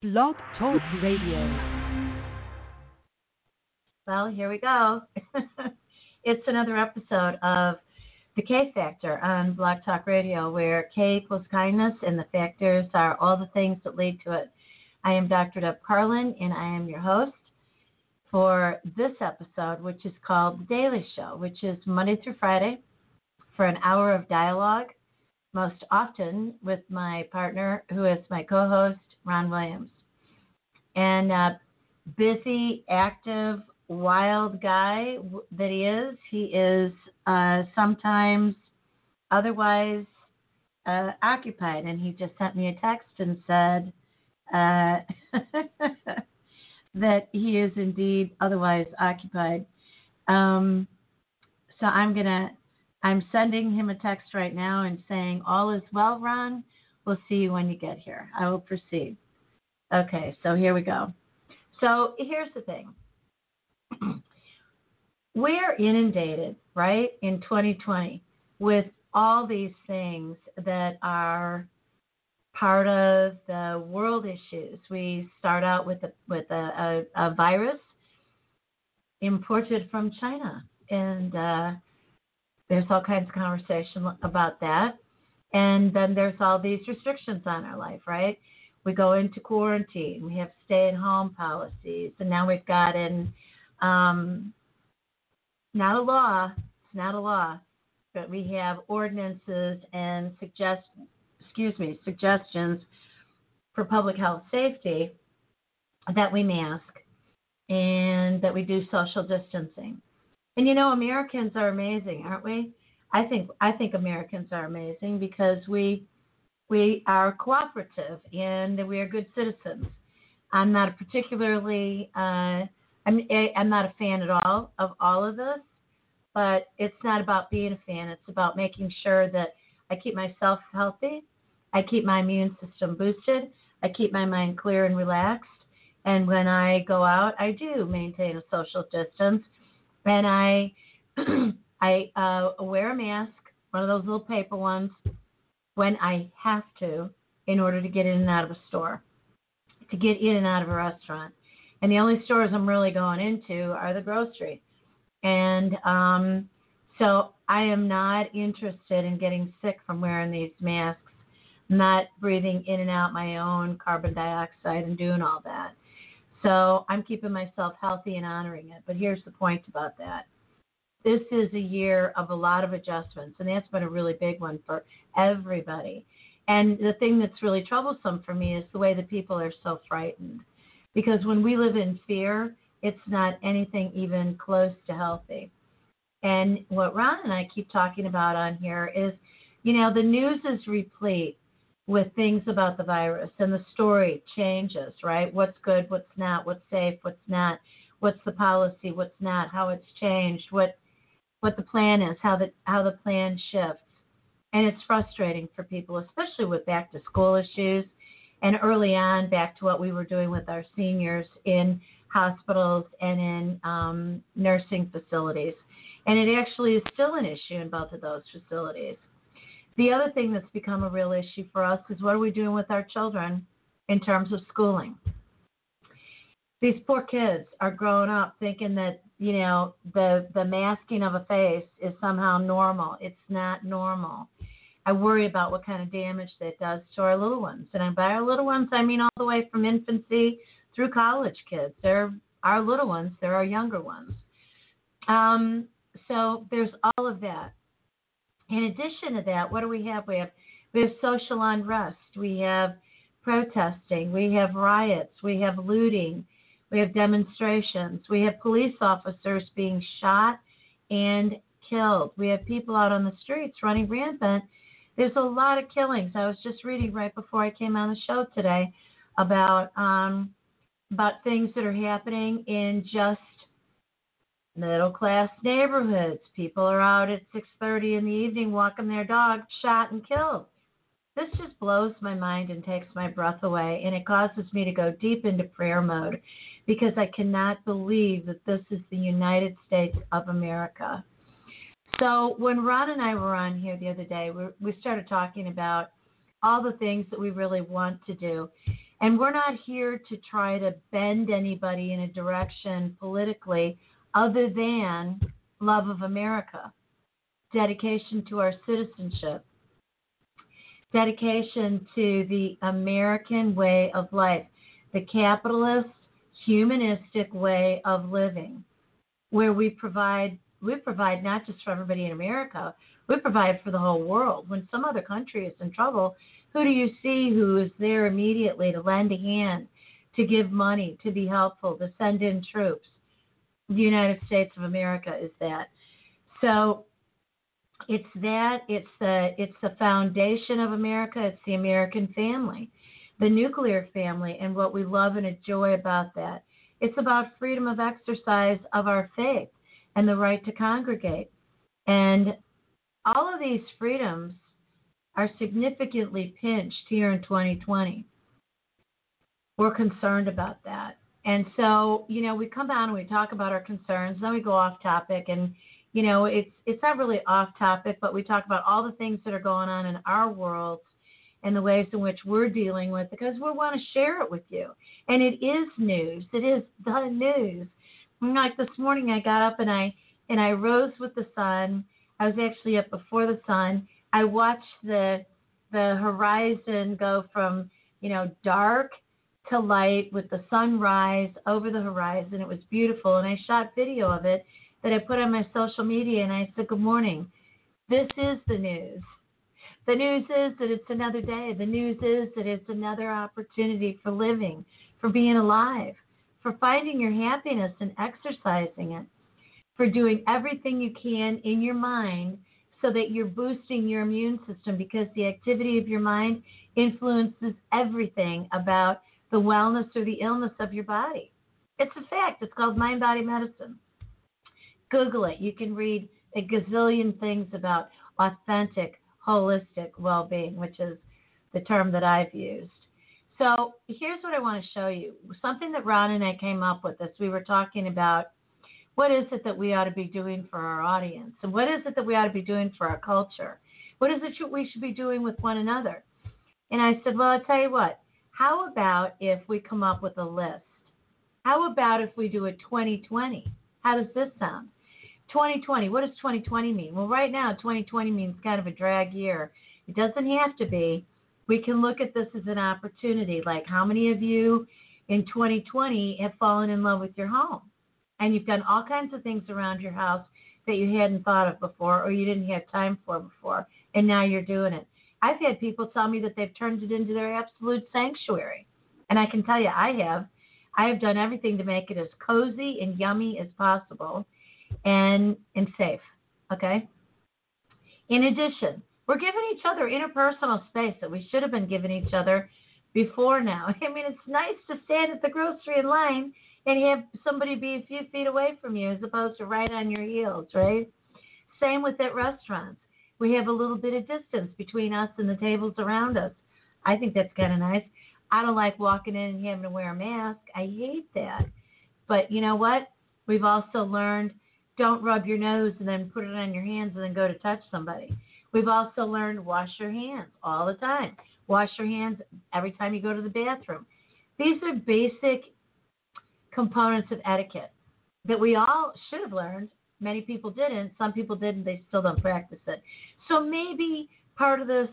Blog Talk Radio. Well, here we go. it's another episode of The K Factor on Blog Talk Radio, where K equals kindness and the factors are all the things that lead to it. I am Dr. Deb Carlin, and I am your host for this episode, which is called The Daily Show, which is Monday through Friday for an hour of dialogue, most often with my partner, who is my co host, Ron Williams. And uh, busy, active, wild guy that he is, he is uh, sometimes otherwise uh, occupied. And he just sent me a text and said uh, that he is indeed otherwise occupied. Um, so I'm to. I'm sending him a text right now and saying, All is well, Ron. We'll see you when you get here. I will proceed. Okay, so here we go. So here's the thing. We're inundated, right, in 2020 with all these things that are part of the world issues. We start out with a, with a, a, a virus imported from China, and uh, there's all kinds of conversation about that. And then there's all these restrictions on our life, right? we go into quarantine. We have stay at home policies. And now we've got in, um, not a law, it's not a law, but we have ordinances and suggest, excuse me, suggestions for public health safety that we mask and that we do social distancing. And you know, Americans are amazing, aren't we? I think I think Americans are amazing because we we are cooperative and we are good citizens. I'm not a particularly, uh, I'm, I'm not a fan at all of all of this, but it's not about being a fan. It's about making sure that I keep myself healthy, I keep my immune system boosted, I keep my mind clear and relaxed. And when I go out, I do maintain a social distance, and I I uh, wear a mask, one of those little paper ones, when I have to in order to get in and out of a store, to get in and out of a restaurant. And the only stores I'm really going into are the grocery. And um, so I am not interested in getting sick from wearing these masks, not breathing in and out my own carbon dioxide and doing all that. So I'm keeping myself healthy and honoring it. But here's the point about that this is a year of a lot of adjustments, and that's been a really big one for everybody. And the thing that's really troublesome for me is the way that people are so frightened. Because when we live in fear, it's not anything even close to healthy. And what Ron and I keep talking about on here is, you know, the news is replete with things about the virus and the story changes, right? What's good, what's not, what's safe, what's not, what's the policy, what's not, how it's changed, what what the plan is, how the how the plan shifts. And it's frustrating for people, especially with back to school issues and early on back to what we were doing with our seniors in hospitals and in um, nursing facilities. And it actually is still an issue in both of those facilities. The other thing that's become a real issue for us is what are we doing with our children in terms of schooling? These poor kids are growing up thinking that you know the the masking of a face is somehow normal. It's not normal. I worry about what kind of damage that does to our little ones. And by our little ones i mean all the way from infancy through college kids. They're our little ones they're our younger ones. Um, so there's all of that. In addition to that what do we have? We have we have social unrest. We have protesting. We have riots. We have looting we have demonstrations. We have police officers being shot and killed. We have people out on the streets running rampant. There's a lot of killings. I was just reading right before I came on the show today about um, about things that are happening in just middle class neighborhoods. People are out at 6:30 in the evening walking their dog, shot and killed. This just blows my mind and takes my breath away, and it causes me to go deep into prayer mode because I cannot believe that this is the United States of America. So when Ron and I were on here the other day, we, we started talking about all the things that we really want to do. And we're not here to try to bend anybody in a direction politically other than love of America, dedication to our citizenship, dedication to the American way of life, the capitalist, humanistic way of living, where we provide we provide not just for everybody in America, we provide for the whole world. When some other country is in trouble, who do you see who is there immediately to lend a hand, to give money, to be helpful, to send in troops? The United States of America is that. So it's that it's the it's the foundation of America. It's the American family, the nuclear family, and what we love and enjoy about that. It's about freedom of exercise of our faith and the right to congregate. And all of these freedoms are significantly pinched here in 2020. We're concerned about that. And so, you know, we come out and we talk about our concerns, then we go off topic and you know, it's it's not really off topic, but we talk about all the things that are going on in our world and the ways in which we're dealing with because we want to share it with you. And it is news. It is the news. Like this morning I got up and I and I rose with the sun. I was actually up before the sun. I watched the the horizon go from, you know, dark to light with the sunrise over the horizon. It was beautiful and I shot video of it that I put on my social media and I said, Good morning. This is the news. The news is that it's another day. The news is that it's another opportunity for living, for being alive, for finding your happiness and exercising it, for doing everything you can in your mind so that you're boosting your immune system because the activity of your mind influences everything about the wellness or the illness of your body. It's a fact. It's called mind body medicine. Google it. You can read a gazillion things about authentic, holistic well being, which is the term that I've used. So here's what I want to show you something that Ron and I came up with as we were talking about what is it that we ought to be doing for our audience and what is it that we ought to be doing for our culture? What is it we should be doing with one another? And I said, well, I'll tell you what, how about if we come up with a list? How about if we do a 2020? How does this sound? 2020. What does 2020 mean? Well, right now, 2020 means kind of a drag year. It doesn't have to be. We can look at this as an opportunity. Like, how many of you in 2020 have fallen in love with your home? And you've done all kinds of things around your house that you hadn't thought of before or you didn't have time for before, and now you're doing it. I've had people tell me that they've turned it into their absolute sanctuary. And I can tell you, I have. I have done everything to make it as cozy and yummy as possible and and safe. Okay. In addition, we're giving each other interpersonal space that we should have been giving each other before now. I mean, it's nice to stand at the grocery line and have somebody be a few feet away from you as opposed to right on your heels, right? Same with at restaurants. We have a little bit of distance between us and the tables around us. I think that's kind of nice. I don't like walking in and having to wear a mask. I hate that. But you know what? We've also learned don't rub your nose and then put it on your hands and then go to touch somebody. We've also learned wash your hands all the time. Wash your hands every time you go to the bathroom. These are basic components of etiquette that we all should have learned. Many people didn't. Some people didn't. They still don't practice it. So maybe part of this,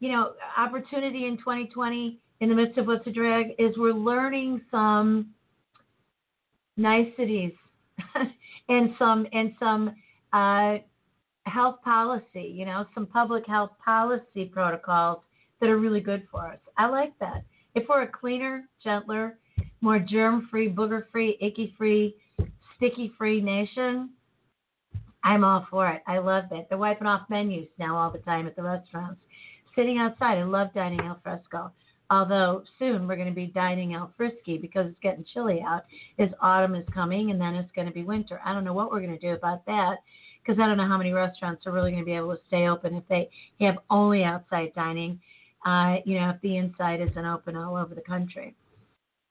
you know, opportunity in 2020 in the midst of what's a drag is we're learning some niceties and some and some uh, health policy, you know, some public health policy protocols that are really good for us. I like that. If we're a cleaner, gentler, more germ-free, booger-free, icky-free, sticky-free nation, I'm all for it. I love that. They're wiping off menus now all the time at the restaurants. Sitting outside, I love dining al fresco. Although soon we're going to be dining out frisky because it's getting chilly out. As autumn is coming and then it's going to be winter. I don't know what we're going to do about that because I don't know how many restaurants are really going to be able to stay open if they have only outside dining. Uh, you know, if the inside isn't open all over the country.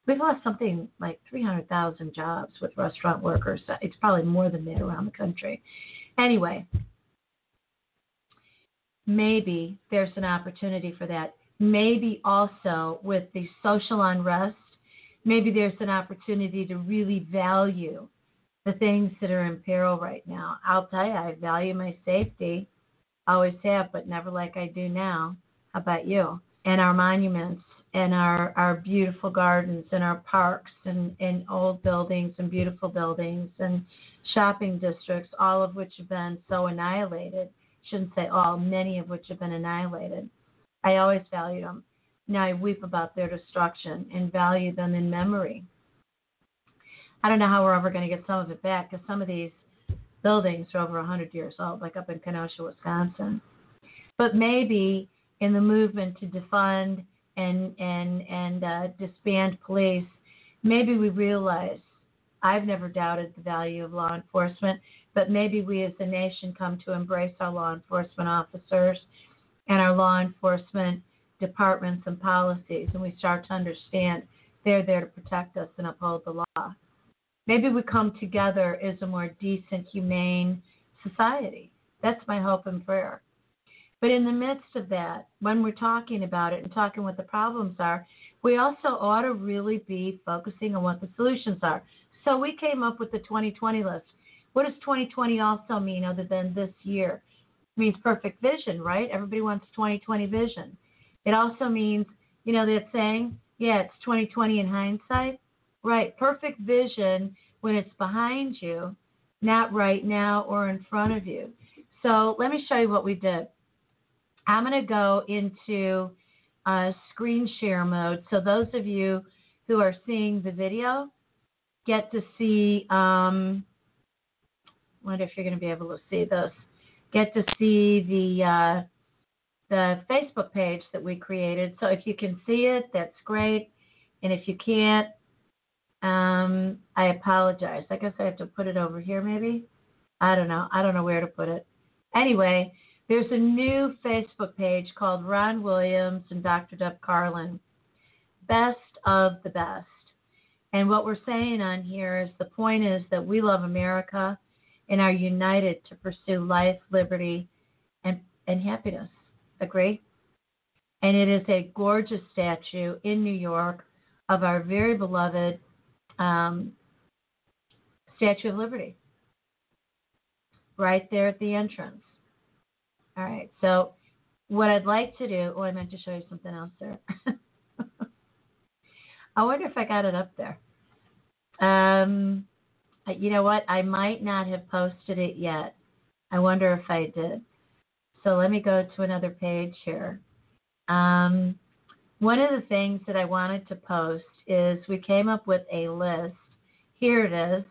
We've lost something like 300,000 jobs with restaurant workers. It's probably more than that around the country. Anyway, maybe there's an opportunity for that maybe also with the social unrest, maybe there's an opportunity to really value the things that are in peril right now. I'll tell you, I value my safety, always have, but never like I do now. How about you? And our monuments and our, our beautiful gardens and our parks and, and old buildings and beautiful buildings and shopping districts, all of which have been so annihilated. Shouldn't say all, many of which have been annihilated. I always valued them. Now I weep about their destruction and value them in memory. I don't know how we're ever going to get some of it back because some of these buildings are over 100 years old, like up in Kenosha, Wisconsin. But maybe in the movement to defund and and and uh, disband police, maybe we realize. I've never doubted the value of law enforcement, but maybe we as a nation come to embrace our law enforcement officers and our law enforcement departments and policies, and we start to understand they're there to protect us and uphold the law. Maybe we come together as a more decent, humane society. That's my hope and prayer. But in the midst of that, when we're talking about it and talking what the problems are, we also ought to really be focusing on what the solutions are. So we came up with the 2020 list. What does 2020 also mean other than this year? Means perfect vision, right? Everybody wants 2020 vision. It also means, you know, that saying, yeah, it's 2020 in hindsight. Right, perfect vision when it's behind you, not right now or in front of you. So let me show you what we did. I'm going to go into uh, screen share mode. So those of you who are seeing the video get to see. Um, wonder if you're going to be able to see this. Get to see the uh, the Facebook page that we created. So if you can see it, that's great. And if you can't, um, I apologize. I guess I have to put it over here, maybe. I don't know. I don't know where to put it. Anyway, there's a new Facebook page called Ron Williams and Dr. Deb Carlin. Best of the best. And what we're saying on here is the point is that we love America and are united to pursue life, liberty, and, and happiness. Agree? And it is a gorgeous statue in New York of our very beloved um, Statue of Liberty, right there at the entrance. All right, so what I'd like to do, oh, I meant to show you something else there. I wonder if I got it up there. Um, you know what? I might not have posted it yet. I wonder if I did. So let me go to another page here. Um, one of the things that I wanted to post is we came up with a list. Here it is.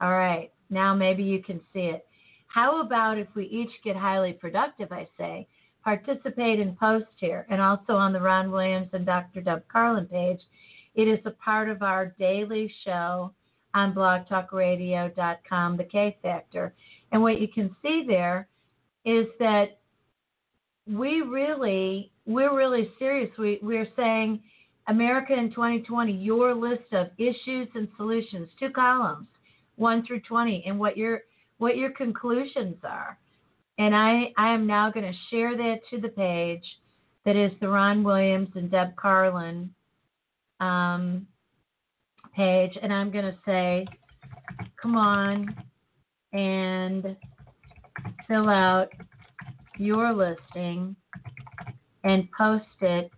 All right, now maybe you can see it. How about if we each get highly productive, I say, participate and post here, and also on the Ron Williams and Dr. Deb Carlin page. It is a part of our daily show on blogtalkradio.com, the K Factor. And what you can see there is that we really, we're really serious. We, we're saying America in 2020, your list of issues and solutions, two columns, one through 20, and what your what your conclusions are. And I, I am now going to share that to the page that is the Ron Williams and Deb Carlin um, page, and I'm going to say, come on and fill out your listing and post it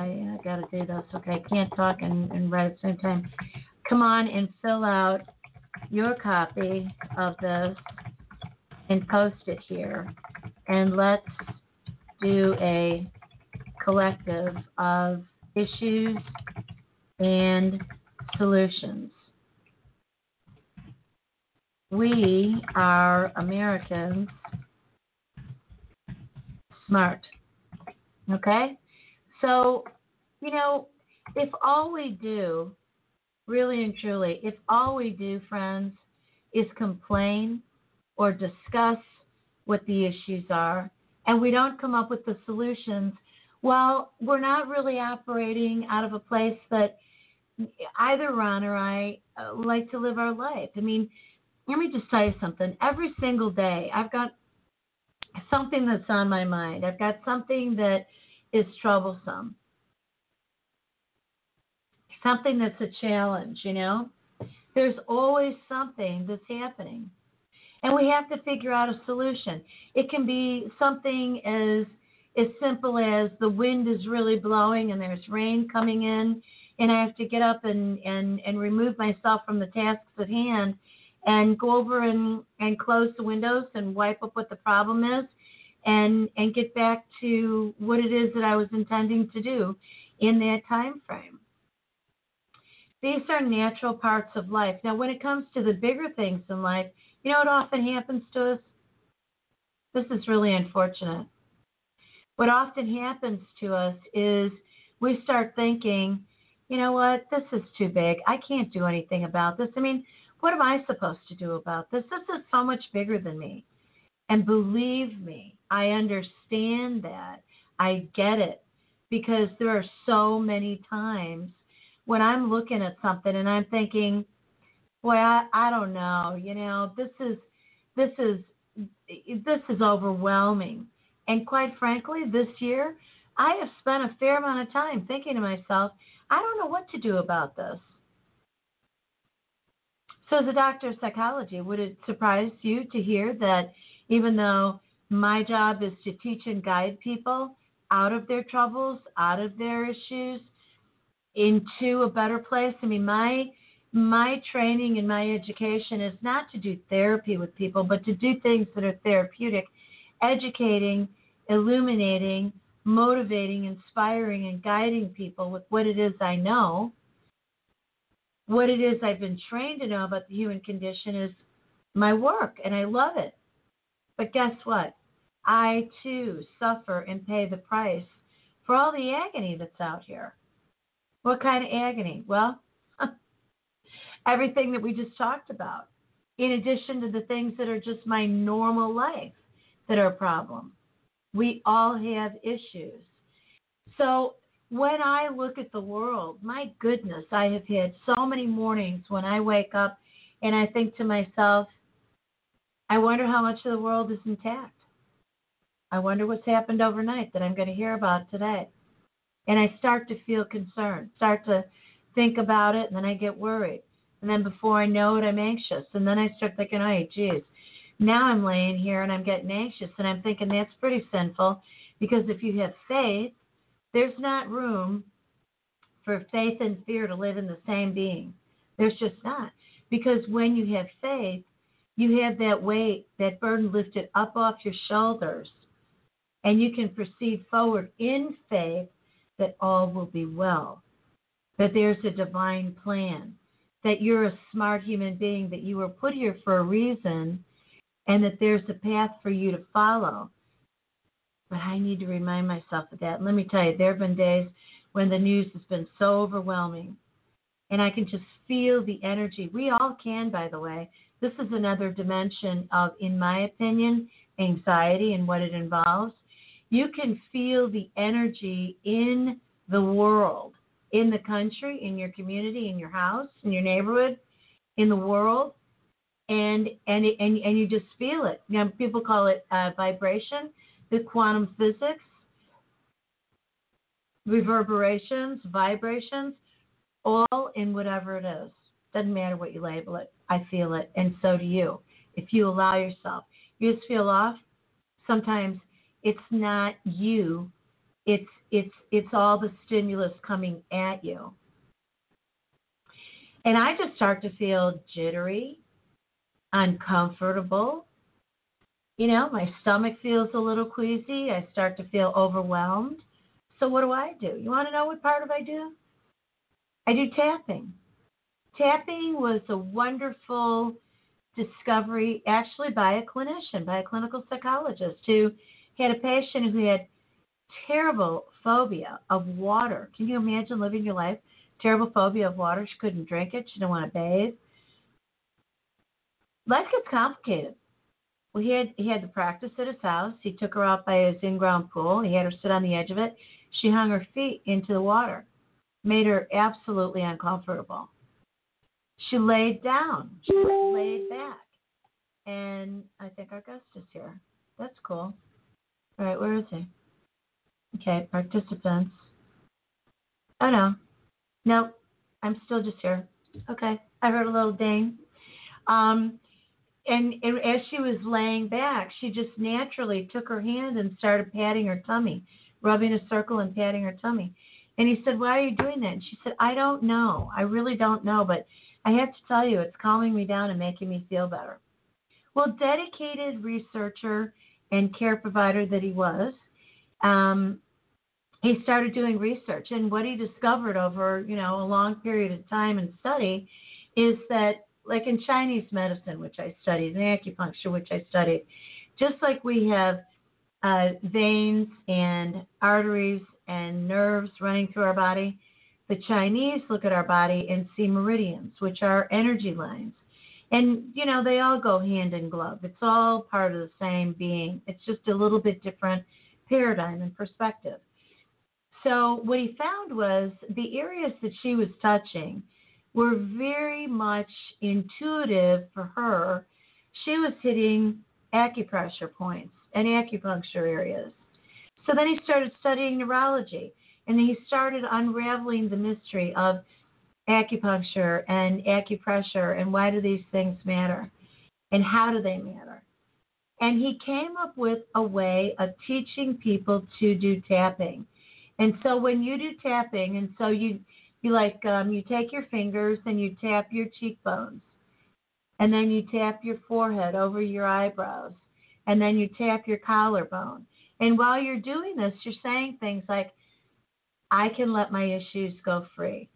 I, I got to do this. Okay, I can't talk and, and write at the same time. Come on and fill out your copy of this and post it here. And let's do a collective of issues and solutions. We are Americans smart. Okay? So, you know, if all we do, really and truly, if all we do, friends, is complain or discuss what the issues are, and we don't come up with the solutions, well, we're not really operating out of a place that either Ron or I uh, like to live our life. I mean, let me just tell you something. Every single day, I've got something that's on my mind. I've got something that is troublesome. Something that's a challenge, you know? There's always something that's happening. And we have to figure out a solution. It can be something as as simple as the wind is really blowing and there's rain coming in and I have to get up and, and, and remove myself from the tasks at hand and go over and, and close the windows and wipe up what the problem is and and get back to what it is that I was intending to do in that time frame. These are natural parts of life. Now when it comes to the bigger things in life, you know what often happens to us? This is really unfortunate. What often happens to us is we start thinking, you know what, this is too big. I can't do anything about this. I mean, what am I supposed to do about this? This is so much bigger than me. And believe me, I understand that. I get it because there are so many times when I'm looking at something and I'm thinking, boy, I, I don't know, you know, this is this is this is overwhelming. And quite frankly, this year I have spent a fair amount of time thinking to myself, I don't know what to do about this. So, as a doctor of psychology, would it surprise you to hear that even though my job is to teach and guide people out of their troubles, out of their issues, into a better place? I mean, my my training and my education is not to do therapy with people, but to do things that are therapeutic, educating, illuminating, motivating, inspiring, and guiding people with what it is I know what it is I've been trained to know about the human condition is my work, and I love it. But guess what? I too suffer and pay the price for all the agony that's out here. What kind of agony? Well, everything that we just talked about, in addition to the things that are just my normal life that are a problem. We all have issues. So when I look at the world, my goodness, I have had so many mornings when I wake up and I think to myself, I wonder how much of the world is intact. I wonder what's happened overnight that I'm going to hear about today. And I start to feel concerned, start to think about it, and then I get worried. And then before I know it, I'm anxious. And then I start thinking, oh, geez, now I'm laying here and I'm getting anxious. And I'm thinking that's pretty sinful because if you have faith, there's not room for faith and fear to live in the same being. There's just not. Because when you have faith, you have that weight, that burden lifted up off your shoulders, and you can proceed forward in faith that all will be well, that there's a divine plan, that you're a smart human being, that you were put here for a reason, and that there's a path for you to follow but I need to remind myself of that. Let me tell you, there have been days when the news has been so overwhelming. And I can just feel the energy. We all can, by the way. This is another dimension of, in my opinion, anxiety and what it involves. You can feel the energy in the world, in the country, in your community, in your house, in your neighborhood, in the world, and and and and you just feel it. You know, people call it uh, vibration the quantum physics, reverberations, vibrations, all in whatever it is. Doesn't matter what you label it. I feel it, and so do you. If you allow yourself, you just feel off. Sometimes it's not you. It's it's it's all the stimulus coming at you. And I just start to feel jittery, uncomfortable, you know, my stomach feels a little queasy. I start to feel overwhelmed. So what do I do? You want to know what part of I do? I do tapping. Tapping was a wonderful discovery, actually by a clinician, by a clinical psychologist who had a patient who had terrible phobia of water. Can you imagine living your life? Terrible phobia of water. She couldn't drink it. She didn't want to bathe. Life gets complicated. Well, he had he had the practice at his house. He took her out by his in-ground pool. He had her sit on the edge of it. She hung her feet into the water, made her absolutely uncomfortable. She laid down. She laid back, and I think our guest is here. That's cool. All right, where is he? Okay, participants. Oh no. Nope. I'm still just here. Okay. I heard a little ding. Um, and, as she was laying back, she just naturally took her hand and started patting her tummy, rubbing a circle and patting her tummy. And he said, Why are you doing that? And she said, I don't know. I really don't know, but I have to tell you, it's calming me down and making me feel better. Well, dedicated researcher and care provider that he was, um, he started doing research. And what he discovered over, you know, a long period of time and study is that, like in Chinese medicine, which I studied, and acupuncture, which I studied, just like we have uh, veins and arteries and nerves running through our body, the Chinese look at our body and see meridians, which are energy lines. And, you know, they all go hand in glove. It's all part of the same being. It's just a little bit different paradigm and perspective. So, what he found was the areas that she was touching were very much intuitive for her. She was hitting acupressure points and acupuncture areas. So then he started studying neurology and he started unraveling the mystery of acupuncture and acupressure and why do these things matter and how do they matter. And he came up with a way of teaching people to do tapping. And so when you do tapping, and so you you like um, you take your fingers and you tap your cheekbones, and then you tap your forehead over your eyebrows, and then you tap your collarbone. And while you're doing this, you're saying things like, I can let my issues go free.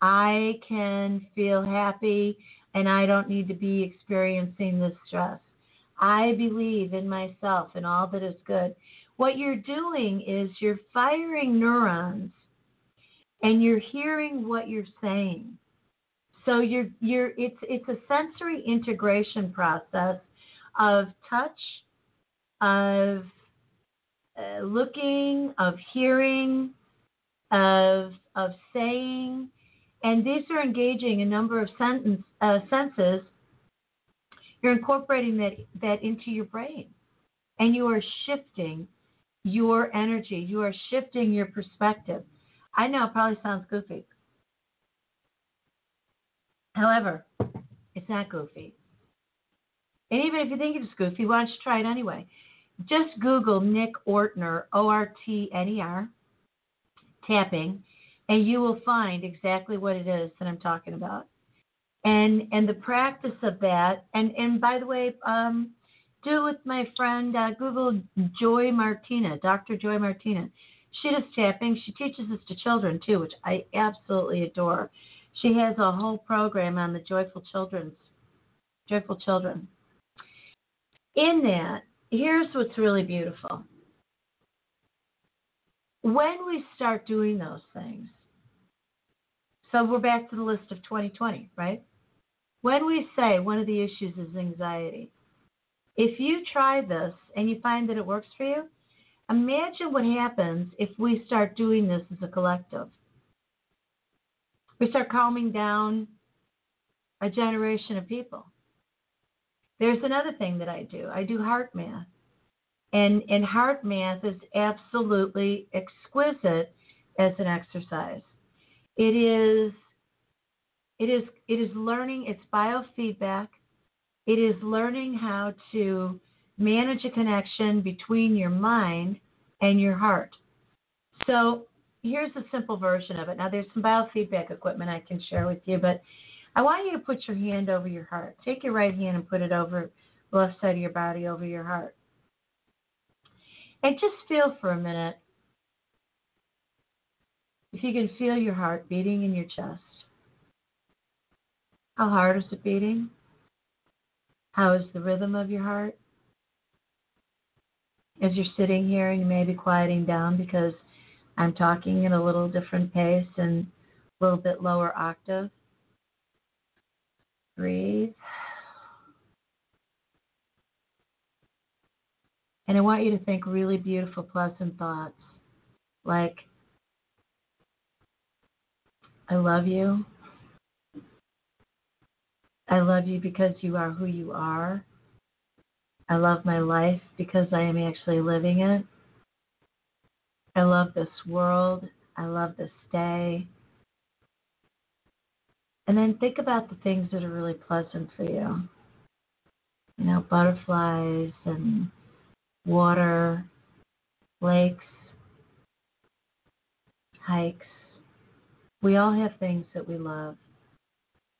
I can feel happy and I don't need to be experiencing this stress. I believe in myself and all that is good. What you're doing is you're firing neurons and you're hearing what you're saying. So you're you're it's it's a sensory integration process of touch, of uh, looking, of hearing, of of saying, and these are engaging a number of sentence, uh, senses. You're incorporating that that into your brain, and you are shifting your energy. You are shifting your perspective. I know it probably sounds goofy. However, it's not goofy. And even if you think it's goofy, why don't you try it anyway? Just Google Nick Ortner, O R T N E R, tapping, and you will find exactly what it is that I'm talking about. And and the practice of that, and and by the way, um, do it with my friend uh, Google Joy Martina, Dr. Joy Martina. She does tapping. She teaches this to children too, which I absolutely adore. She has a whole program on the Joyful Children's Joyful Children. In that, here's what's really beautiful. When we start doing those things, so we're back to the list of 2020, right? When we say one of the issues is anxiety, if you try this and you find that it works for you, imagine what happens if we start doing this as a collective. We start calming down a generation of people. There's another thing that I do. I do heart math. And and heart math is absolutely exquisite as an exercise. It is it is it is learning it's biofeedback. It is learning how to manage a connection between your mind and your heart. So here's a simple version of it. Now there's some biofeedback equipment I can share with you, but I want you to put your hand over your heart. Take your right hand and put it over the left side of your body over your heart. And just feel for a minute if you can feel your heart beating in your chest. How hard is it beating? How is the rhythm of your heart? As you're sitting here and you may be quieting down because I'm talking at a little different pace and a little bit lower octave. Breathe. And I want you to think really beautiful, pleasant thoughts like, I love you. I love you because you are who you are. I love my life because I am actually living it. I love this world. I love this day. And then think about the things that are really pleasant for you. You know, butterflies and water, lakes, hikes. We all have things that we love.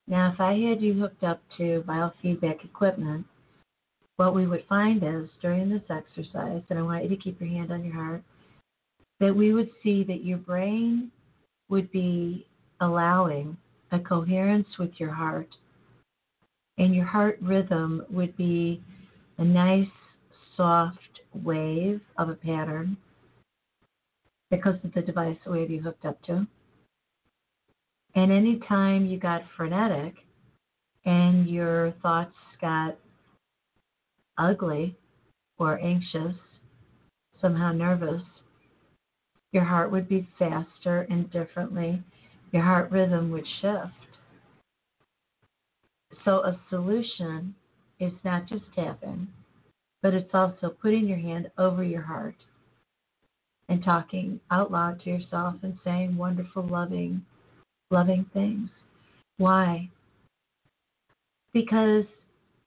Now, if I had you hooked up to biofeedback equipment, what we would find is during this exercise, and I want you to keep your hand on your heart, that we would see that your brain would be allowing a coherence with your heart, and your heart rhythm would be a nice, soft wave of a pattern because of the device have you hooked up to. And anytime you got frenetic and your thoughts got ugly or anxious, somehow nervous, your heart would beat faster and differently. Your heart rhythm would shift. So, a solution is not just tapping, but it's also putting your hand over your heart and talking out loud to yourself and saying wonderful, loving, loving things. Why? Because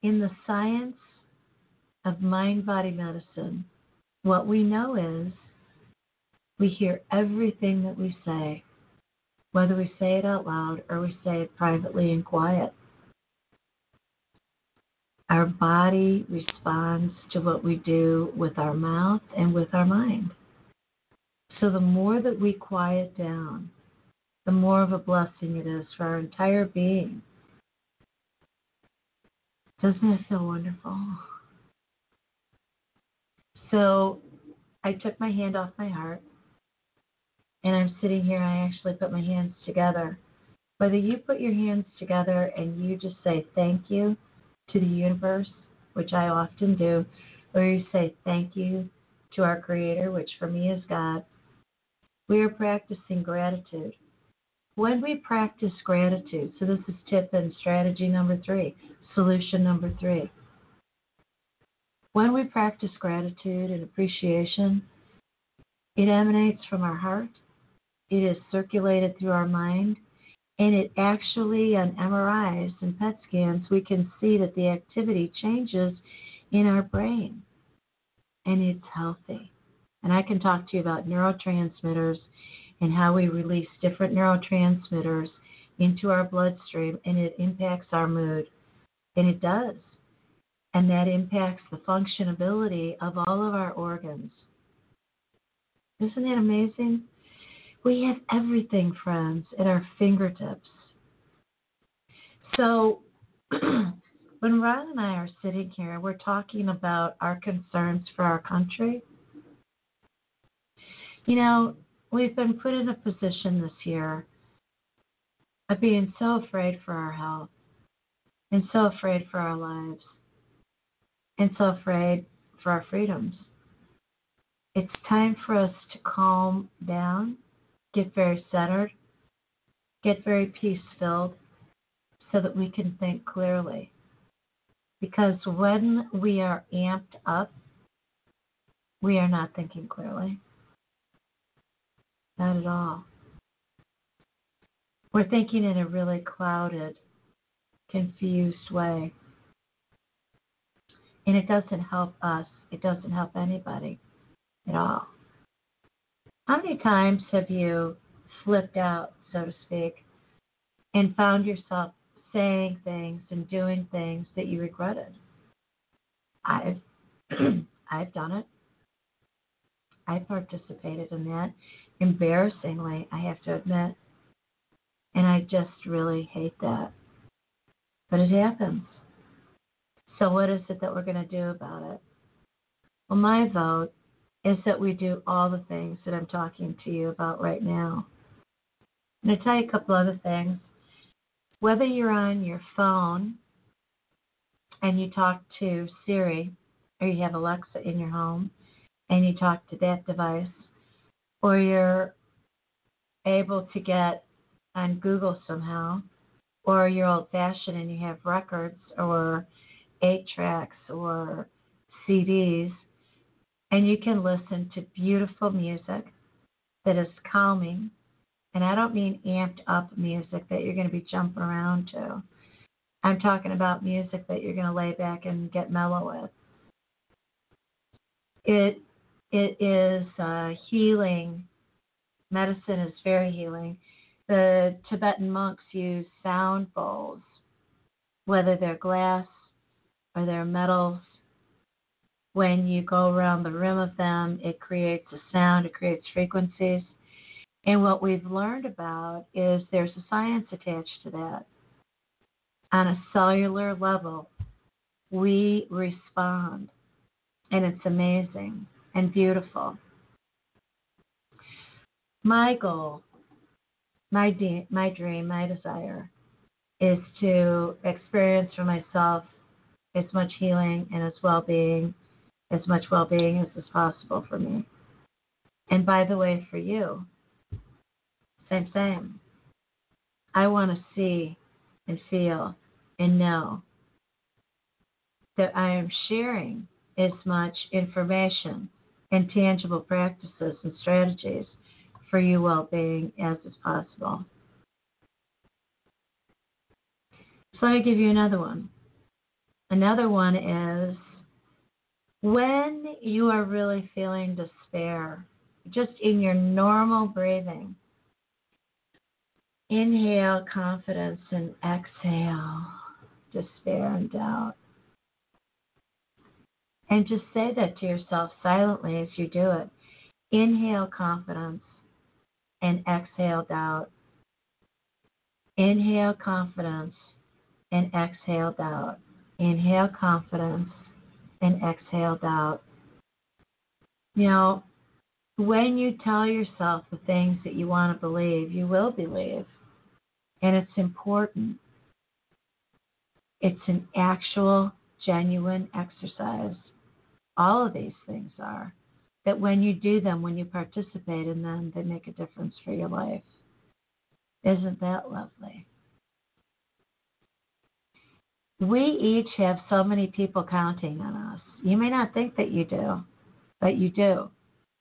in the science of mind body medicine, what we know is we hear everything that we say, whether we say it out loud or we say it privately and quiet. Our body responds to what we do with our mouth and with our mind. So the more that we quiet down, the more of a blessing it is for our entire being. Doesn't it feel wonderful? So I took my hand off my heart and I'm sitting here, I actually put my hands together. Whether you put your hands together and you just say thank you to the universe, which I often do, or you say thank you to our Creator, which for me is God, we are practicing gratitude. When we practice gratitude, so this is tip and strategy number three, solution number three. When we practice gratitude and appreciation, it emanates from our heart, it is circulated through our mind, and it actually, on MRIs and PET scans, we can see that the activity changes in our brain, and it's healthy. And I can talk to you about neurotransmitters and how we release different neurotransmitters into our bloodstream, and it impacts our mood. And it does. And that impacts the functionability of all of our organs. Isn't that amazing? We have everything, friends, at our fingertips. So, when Ron and I are sitting here, we're talking about our concerns for our country you know, we've been put in a position this year of being so afraid for our health and so afraid for our lives and so afraid for our freedoms. It's time for us to calm down, get very centered, get very peace filled so that we can think clearly. Because when we are amped up, we are not thinking clearly. Not at all. We're thinking in a really clouded, confused way. And it doesn't help us, it doesn't help anybody at all. How many times have you flipped out, so to speak, and found yourself saying things and doing things that you regretted? I've I've done it. I participated in that embarrassingly, I have to admit. And I just really hate that. But it happens. So, what is it that we're going to do about it? Well, my vote is that we do all the things that I'm talking to you about right now. I'm going to tell you a couple other things. Whether you're on your phone and you talk to Siri, or you have Alexa in your home and you talk to that device, or you're able to get on Google somehow, or you're old fashioned and you have records or eight tracks or CDs, and you can listen to beautiful music that is calming. And I don't mean amped up music that you're going to be jumping around to. I'm talking about music that you're going to lay back and get mellow with. It it is uh, healing. Medicine is very healing. The Tibetan monks use sound bowls, whether they're glass or they're metals. When you go around the rim of them, it creates a sound, it creates frequencies. And what we've learned about is there's a science attached to that. On a cellular level, we respond, and it's amazing and beautiful. My goal, my, de- my dream, my desire is to experience for myself as much healing and as well being, as much well being as is possible for me. And by the way, for you, same, same. I want to see and feel and know that I am sharing as much information and tangible practices and strategies for your well being as is possible. So I give you another one. Another one is when you are really feeling despair, just in your normal breathing, inhale confidence and exhale despair and doubt. And just say that to yourself silently as you do it. Inhale confidence and exhale doubt. Inhale confidence and exhale doubt. Inhale confidence and exhale doubt. Now, when you tell yourself the things that you want to believe, you will believe. And it's important. It's an actual, genuine exercise all of these things are, that when you do them, when you participate in them, they make a difference for your life. Isn't that lovely? We each have so many people counting on us. You may not think that you do, but you do.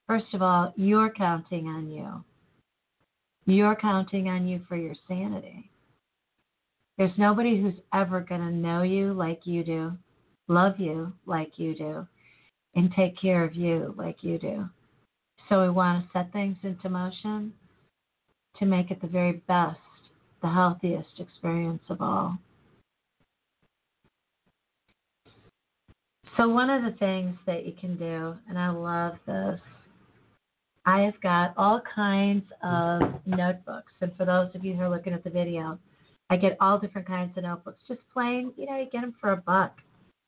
First of all, you're counting on you. You're counting on you for your sanity. There's nobody who's ever going to know you like you do, love you like you do, and take care of you like you do. So we want to set things into motion to make it the very best, the healthiest experience of all. So, one of the things that you can do, and I love this, I have got all kinds of notebooks. And for those of you who are looking at the video, I get all different kinds of notebooks, just plain, you know, you get them for a buck.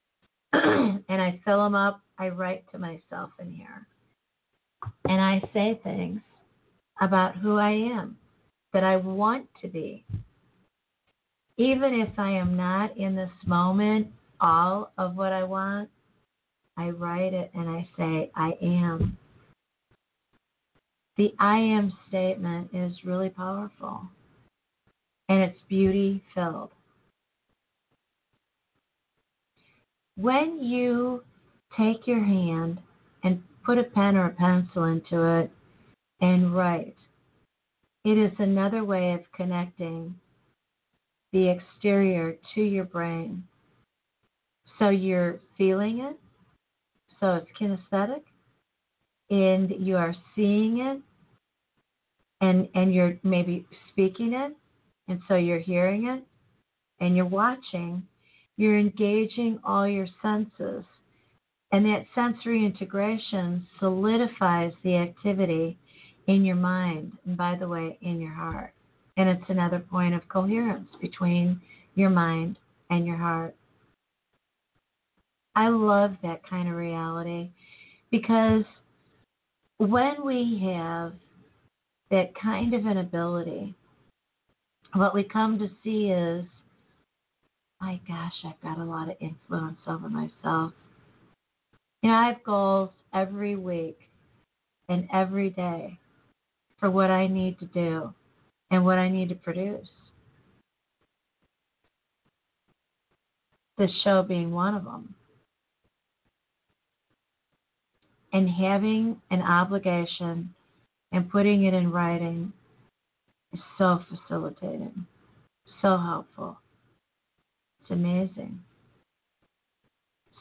and I fill them up I write to myself in here. And I say things about who I am, that I want to be. Even if I am not in this moment all of what I want, I write it and I say, I am. The I am statement is really powerful and it's beauty filled. When you take your hand and put a pen or a pencil into it and write. It is another way of connecting the exterior to your brain. So you're feeling it, so it's kinesthetic, and you are seeing it, and, and you're maybe speaking it, and so you're hearing it, and you're watching. You're engaging all your senses and that sensory integration solidifies the activity in your mind, and by the way, in your heart. And it's another point of coherence between your mind and your heart. I love that kind of reality because when we have that kind of an ability, what we come to see is, my gosh, I've got a lot of influence over myself. You know, I have goals every week and every day for what I need to do and what I need to produce. This show being one of them. And having an obligation and putting it in writing is so facilitating, so helpful. It's amazing.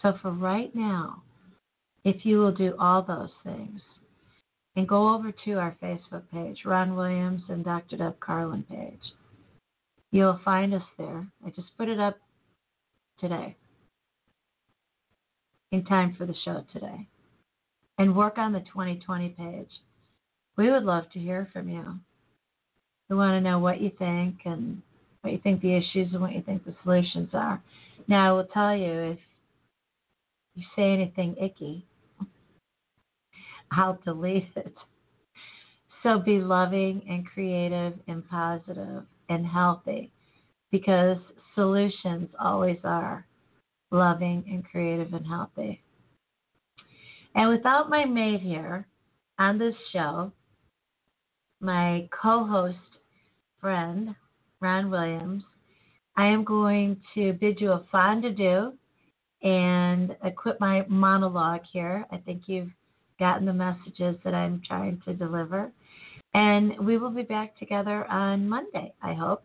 So, for right now, if you will do all those things and go over to our Facebook page, Ron Williams and Dr. Deb Carlin page, you'll find us there. I just put it up today in time for the show today. And work on the 2020 page. We would love to hear from you. We want to know what you think and what you think the issues and what you think the solutions are. Now, I will tell you if you say anything icky, I'll delete it. So be loving and creative and positive and healthy because solutions always are loving and creative and healthy. And without my mate here on this show, my co host friend, Ron Williams, I am going to bid you a fond adieu and I quit my monologue here. I think you've gotten the messages that I'm trying to deliver. And we will be back together on Monday, I hope,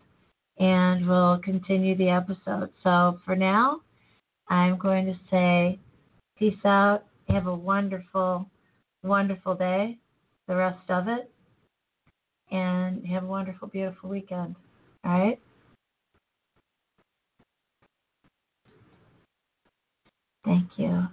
and we'll continue the episode. So for now, I'm going to say peace out. Have a wonderful, wonderful day, the rest of it, and have a wonderful, beautiful weekend. All right? Thank you.